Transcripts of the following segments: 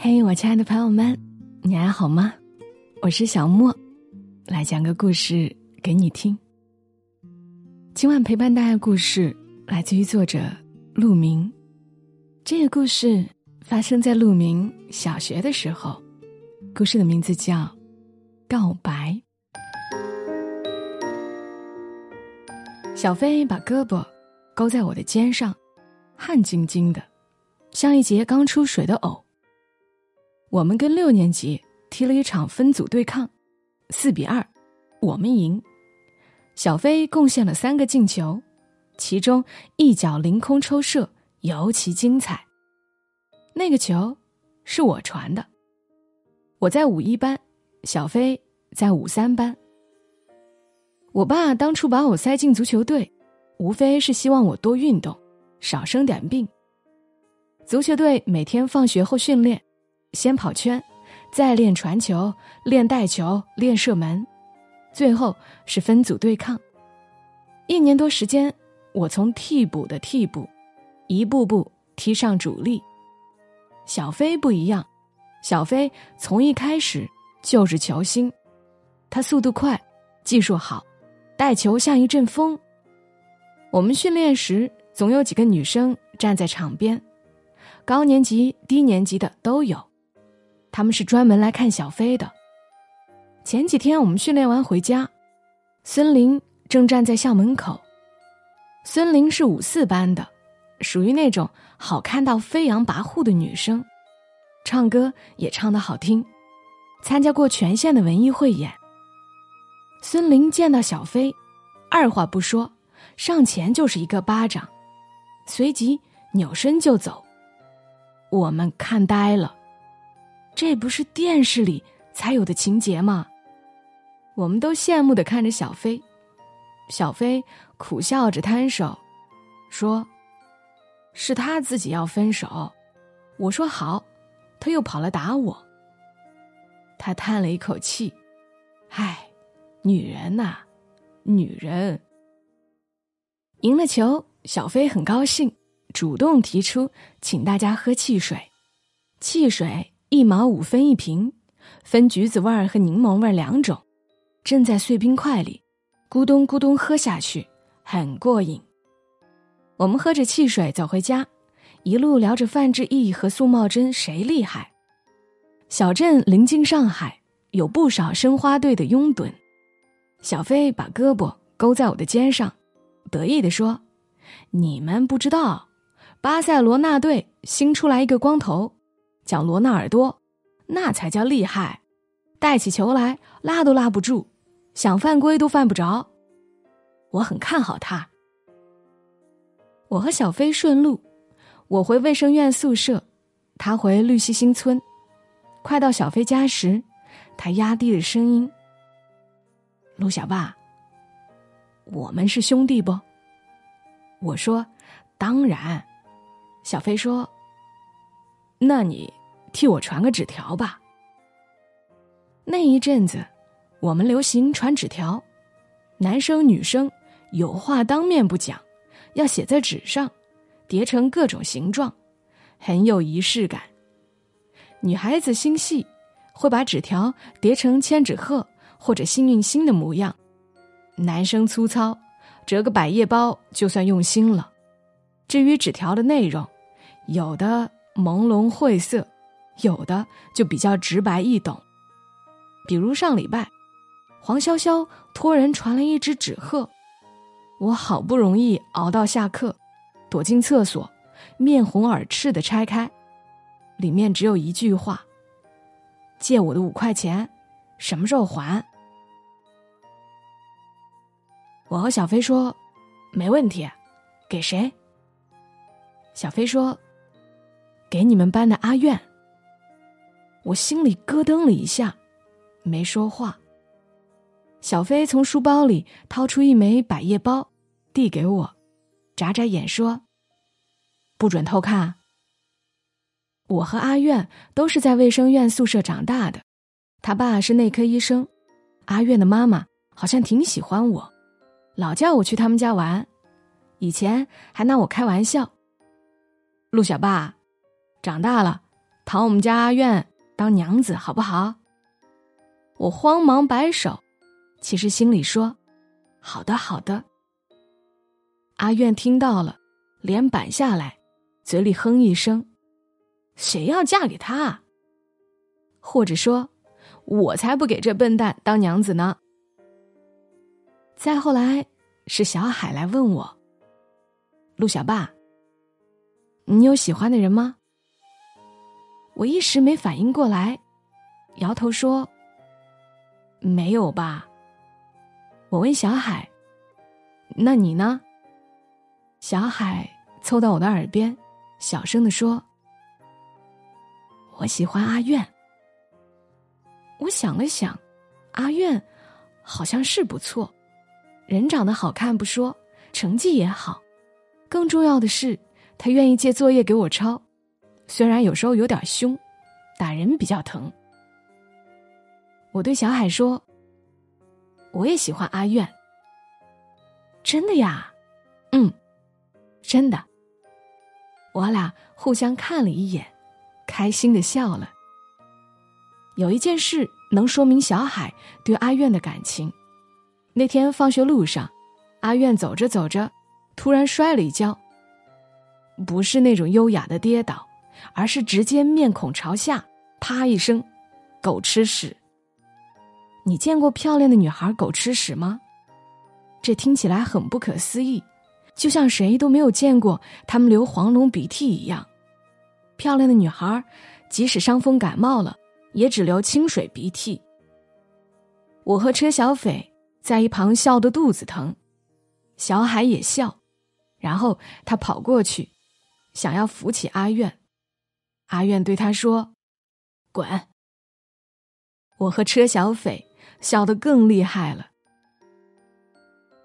嘿，我亲爱的朋友们，你还好吗？我是小莫，来讲个故事给你听。今晚陪伴大家的故事来自于作者陆明。这个故事发生在陆明小学的时候，故事的名字叫《告白》。小飞把胳膊勾在我的肩上，汗津津的，像一节刚出水的藕。我们跟六年级踢了一场分组对抗，四比二，我们赢。小飞贡献了三个进球，其中一脚凌空抽射尤其精彩。那个球是我传的。我在五一班，小飞在五三班。我爸当初把我塞进足球队，无非是希望我多运动，少生点病。足球队每天放学后训练，先跑圈，再练传球、练带球、练射门，最后是分组对抗。一年多时间，我从替补的替补，一步步踢上主力。小飞不一样，小飞从一开始就是球星，他速度快，技术好。带球像一阵风。我们训练时总有几个女生站在场边，高年级、低年级的都有，他们是专门来看小飞的。前几天我们训练完回家，孙玲正站在校门口。孙玲是五四班的，属于那种好看到飞扬跋扈的女生，唱歌也唱得好听，参加过全县的文艺汇演。孙玲见到小飞，二话不说，上前就是一个巴掌，随即扭身就走。我们看呆了，这不是电视里才有的情节吗？我们都羡慕的看着小飞，小飞苦笑着摊手，说：“是他自己要分手。”我说好，他又跑来打我。他叹了一口气，唉。女人呐，女人。赢了球，小飞很高兴，主动提出请大家喝汽水。汽水一毛五分一瓶，分橘子味儿和柠檬味儿两种，正在碎冰块里，咕咚咕咚喝下去，很过瘾。我们喝着汽水走回家，一路聊着范志毅和苏茂贞谁厉害。小镇临近上海，有不少申花队的拥趸。小飞把胳膊勾在我的肩上，得意地说：“你们不知道，巴塞罗那队新出来一个光头，叫罗纳尔多，那才叫厉害，带起球来拉都拉不住，想犯规都犯不着。我很看好他。”我和小飞顺路，我回卫生院宿舍，他回绿溪新村。快到小飞家时，他压低了声音。陆小爸，我们是兄弟不？我说，当然。小飞说：“那你替我传个纸条吧。”那一阵子，我们流行传纸条，男生女生有话当面不讲，要写在纸上，叠成各种形状，很有仪式感。女孩子心细，会把纸条叠成千纸鹤。或者幸运星的模样，男生粗糙，折个百叶包就算用心了。至于纸条的内容，有的朦胧晦涩，有的就比较直白易懂。比如上礼拜，黄潇潇托人传了一只纸鹤，我好不容易熬到下课，躲进厕所，面红耳赤的拆开，里面只有一句话：“借我的五块钱。”什么时候还？我和小飞说，没问题，给谁？小飞说，给你们班的阿苑。我心里咯噔了一下，没说话。小飞从书包里掏出一枚百叶包，递给我，眨眨眼说：“不准偷看。”我和阿苑都是在卫生院宿舍长大的。他爸是内科医生，阿苑的妈妈好像挺喜欢我，老叫我去他们家玩，以前还拿我开玩笑。陆小爸，长大了，讨我们家阿苑当娘子，好不好？”我慌忙摆手，其实心里说：“好的，好的。”阿苑听到了，脸板下来，嘴里哼一声：“谁要嫁给他？”或者说：“我才不给这笨蛋当娘子呢。”再后来是小海来问我：“陆小爸，你有喜欢的人吗？”我一时没反应过来，摇头说。没有吧？我问小海：“那你呢？”小海凑到我的耳边，小声的说：“我喜欢阿苑。”我想了想，阿苑好像是不错，人长得好看不说，成绩也好，更重要的是他愿意借作业给我抄，虽然有时候有点凶，打人比较疼。我对小海说：“我也喜欢阿苑。”真的呀？嗯，真的。我俩互相看了一眼，开心的笑了。有一件事能说明小海对阿苑的感情。那天放学路上，阿苑走着走着，突然摔了一跤。不是那种优雅的跌倒，而是直接面孔朝下，啪一声，狗吃屎。你见过漂亮的女孩狗吃屎吗？这听起来很不可思议，就像谁都没有见过她们流黄龙鼻涕一样。漂亮的女孩，即使伤风感冒了，也只流清水鼻涕。我和车小斐在一旁笑得肚子疼，小海也笑，然后他跑过去，想要扶起阿苑。阿苑对他说：“滚。”我和车小斐。笑得更厉害了。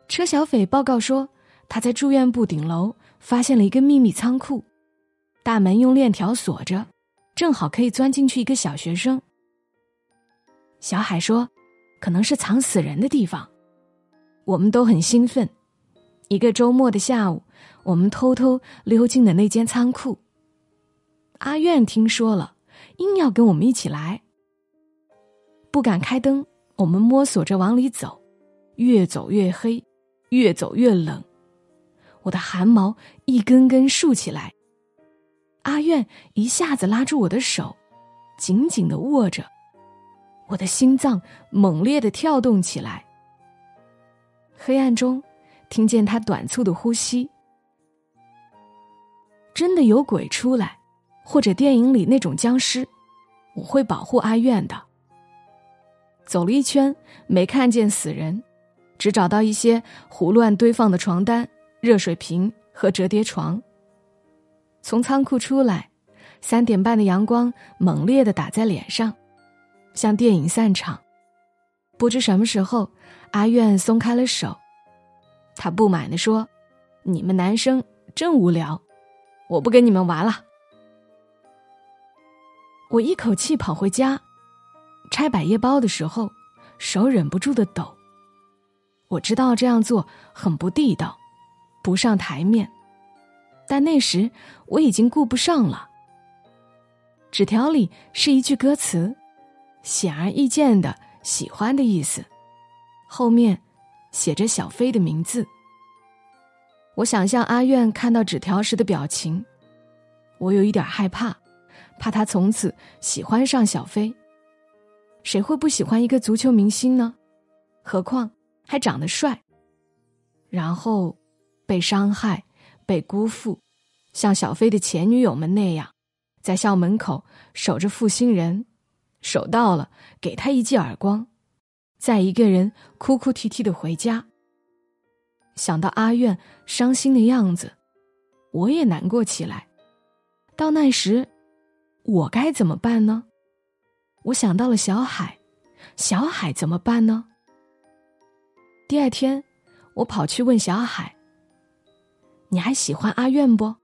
车小斐报告说，他在住院部顶楼发现了一个秘密仓库，大门用链条锁着，正好可以钻进去一个小学生。小海说，可能是藏死人的地方。我们都很兴奋。一个周末的下午，我们偷偷溜进了那间仓库。阿苑听说了，硬要跟我们一起来，不敢开灯。我们摸索着往里走，越走越黑，越走越冷，我的汗毛一根根竖起来。阿苑一下子拉住我的手，紧紧的握着，我的心脏猛烈的跳动起来。黑暗中，听见他短促的呼吸。真的有鬼出来，或者电影里那种僵尸，我会保护阿苑的。走了一圈，没看见死人，只找到一些胡乱堆放的床单、热水瓶和折叠床。从仓库出来，三点半的阳光猛烈的打在脸上，像电影散场。不知什么时候，阿苑松开了手，他不满的说：“你们男生真无聊，我不跟你们玩了。”我一口气跑回家。拆百叶包的时候，手忍不住的抖。我知道这样做很不地道，不上台面，但那时我已经顾不上了。纸条里是一句歌词，显而易见的喜欢的意思，后面写着小飞的名字。我想象阿苑看到纸条时的表情，我有一点害怕，怕他从此喜欢上小飞。谁会不喜欢一个足球明星呢？何况还长得帅。然后被伤害、被辜负，像小飞的前女友们那样，在校门口守着负心人，守到了给他一记耳光，再一个人哭哭啼啼的回家。想到阿苑伤心的样子，我也难过起来。到那时，我该怎么办呢？我想到了小海，小海怎么办呢？第二天，我跑去问小海：“你还喜欢阿苑不？”“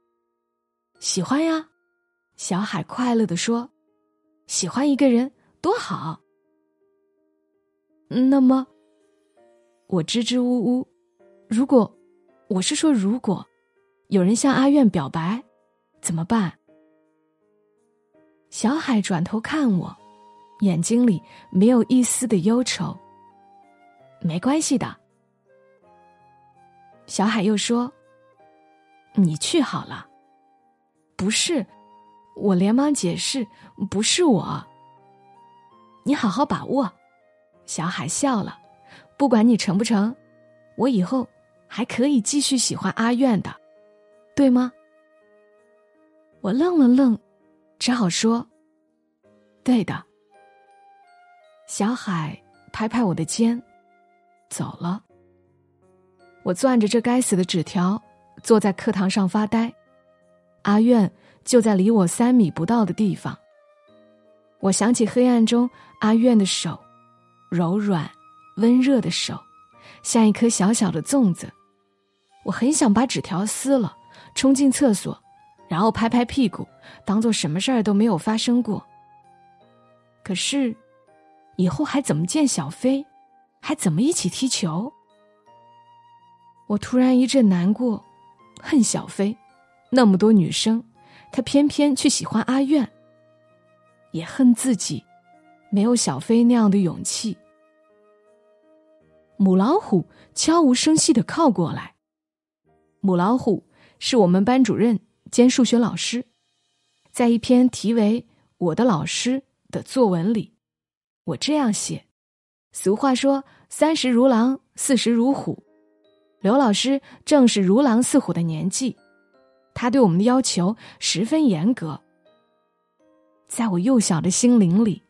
喜欢呀。”小海快乐的说：“喜欢一个人多好。”那么，我支支吾吾：“如果，我是说如果，有人向阿苑表白，怎么办？”小海转头看我，眼睛里没有一丝的忧愁。没关系的。小海又说：“你去好了。”不是，我连忙解释：“不是我。”你好好把握。小海笑了，不管你成不成，我以后还可以继续喜欢阿苑的，对吗？我愣了愣，只好说：“对的。”小海拍拍我的肩，走了。我攥着这该死的纸条，坐在课堂上发呆。阿苑就在离我三米不到的地方。我想起黑暗中阿苑的手，柔软、温热的手，像一颗小小的粽子。我很想把纸条撕了，冲进厕所，然后拍拍屁股，当做什么事儿都没有发生过。可是，以后还怎么见小飞，还怎么一起踢球？我突然一阵难过，恨小飞，那么多女生，他偏偏去喜欢阿苑。也恨自己，没有小飞那样的勇气。母老虎悄无声息的靠过来。母老虎是我们班主任兼数学老师，在一篇题为《我的老师》的作文里，我这样写：俗话说“三十如狼，四十如虎”。刘老师正是如狼似虎的年纪，他对我们的要求十分严格。在我幼小的心灵里，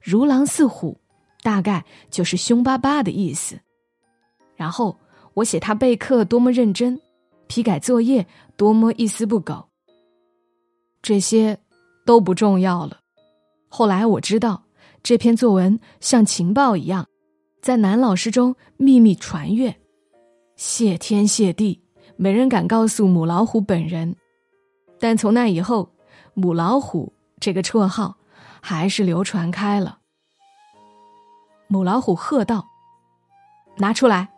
如狼似虎，大概就是凶巴巴的意思。然后我写他备课多么认真，批改作业多么一丝不苟。这些都不重要了。后来我知道，这篇作文像情报一样，在男老师中秘密传阅。谢天谢地，没人敢告诉母老虎本人。但从那以后，母老虎这个绰号还是流传开了。母老虎喝道：“拿出来！”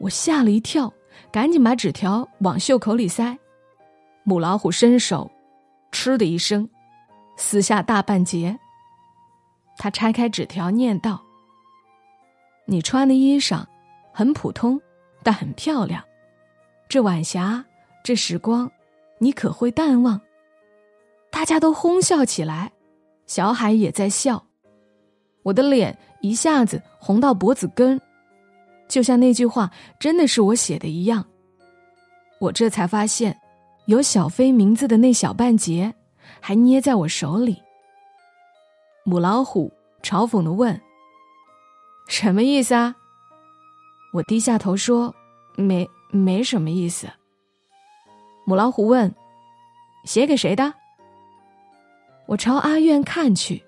我吓了一跳，赶紧把纸条往袖口里塞。母老虎伸手，嗤的一声，撕下大半截。他拆开纸条，念道：“你穿的衣裳很普通。”但很漂亮，这晚霞，这时光，你可会淡忘？大家都哄笑起来，小海也在笑，我的脸一下子红到脖子根，就像那句话真的是我写的一样。我这才发现，有小飞名字的那小半截，还捏在我手里。母老虎嘲讽的问：“什么意思啊？”我低下头说：“没，没什么意思。”母老虎问：“写给谁的？”我朝阿苑看去，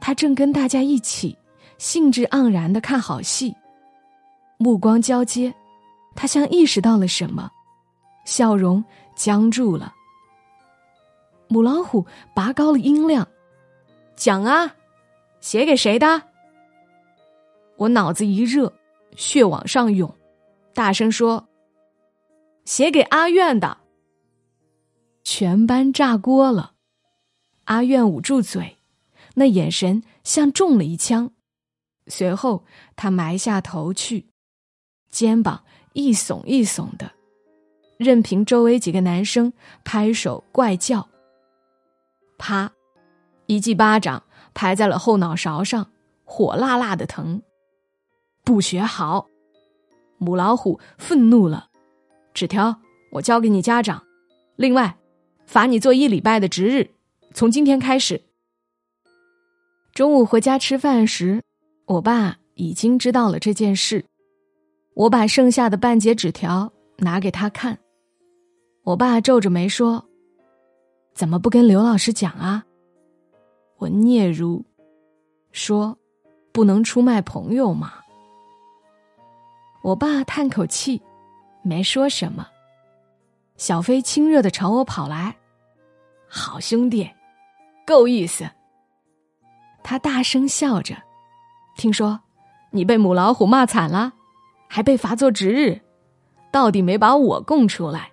他正跟大家一起兴致盎然的看好戏，目光交接，他像意识到了什么，笑容僵住了。母老虎拔高了音量：“讲啊，写给谁的？”我脑子一热。血往上涌，大声说：“写给阿苑的。”全班炸锅了。阿苑捂住嘴，那眼神像中了一枪。随后，他埋下头去，肩膀一耸一耸的，任凭周围几个男生拍手怪叫。啪，一记巴掌拍在了后脑勺上，火辣辣的疼。不学好，母老虎愤怒了。纸条我交给你家长，另外罚你做一礼拜的值日，从今天开始。中午回家吃饭时，我爸已经知道了这件事。我把剩下的半截纸条拿给他看，我爸皱着眉说：“怎么不跟刘老师讲啊？”我嗫嚅说：“不能出卖朋友嘛。”我爸叹口气，没说什么。小飞亲热的朝我跑来，好兄弟，够意思。他大声笑着。听说你被母老虎骂惨了，还被罚做值日，到底没把我供出来。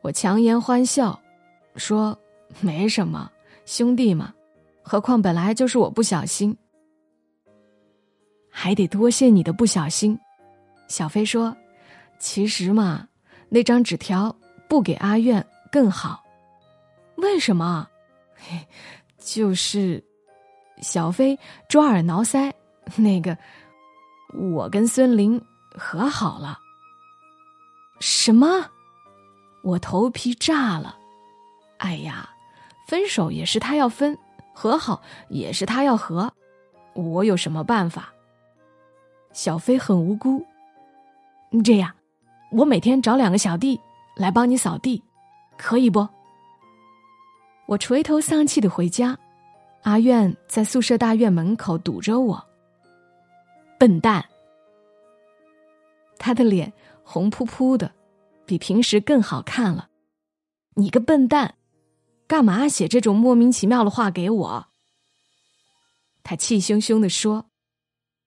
我强颜欢笑，说：“没什么，兄弟嘛，何况本来就是我不小心。还得多谢你的不小心。小飞说：“其实嘛，那张纸条不给阿苑更好。为什么？就是小飞抓耳挠腮，那个我跟孙林和好了。什么？我头皮炸了。哎呀，分手也是他要分，和好也是他要和，我有什么办法？”小飞很无辜。这样，我每天找两个小弟来帮你扫地，可以不？我垂头丧气的回家，阿苑在宿舍大院门口堵着我。笨蛋！他的脸红扑扑的，比平时更好看了。你个笨蛋，干嘛写这种莫名其妙的话给我？他气汹汹的说：“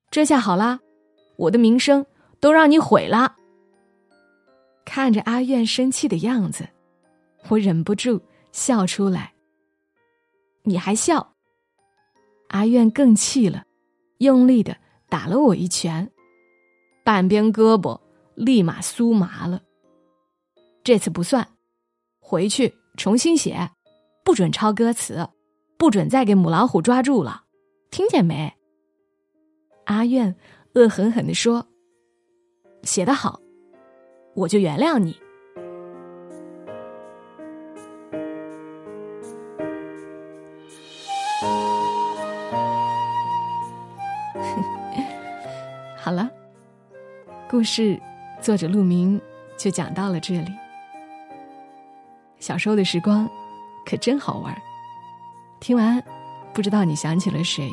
这下好啦。”我的名声都让你毁了。看着阿苑生气的样子，我忍不住笑出来。你还笑？阿苑更气了，用力的打了我一拳，半边胳膊立马酥麻了。这次不算，回去重新写，不准抄歌词，不准再给母老虎抓住了，听见没？阿苑。恶狠狠地说：“写得好，我就原谅你。”故事作者陆明就讲到了这里。小时候的时光可真好玩听完，不知道你想起了谁？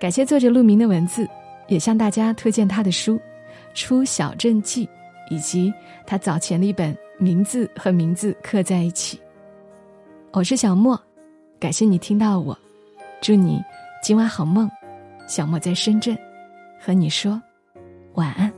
感谢作者陆明的文字。也向大家推荐他的书《出小镇记》，以及他早前的一本《名字和名字刻在一起》。我是小莫，感谢你听到我，祝你今晚好梦。小莫在深圳，和你说晚安。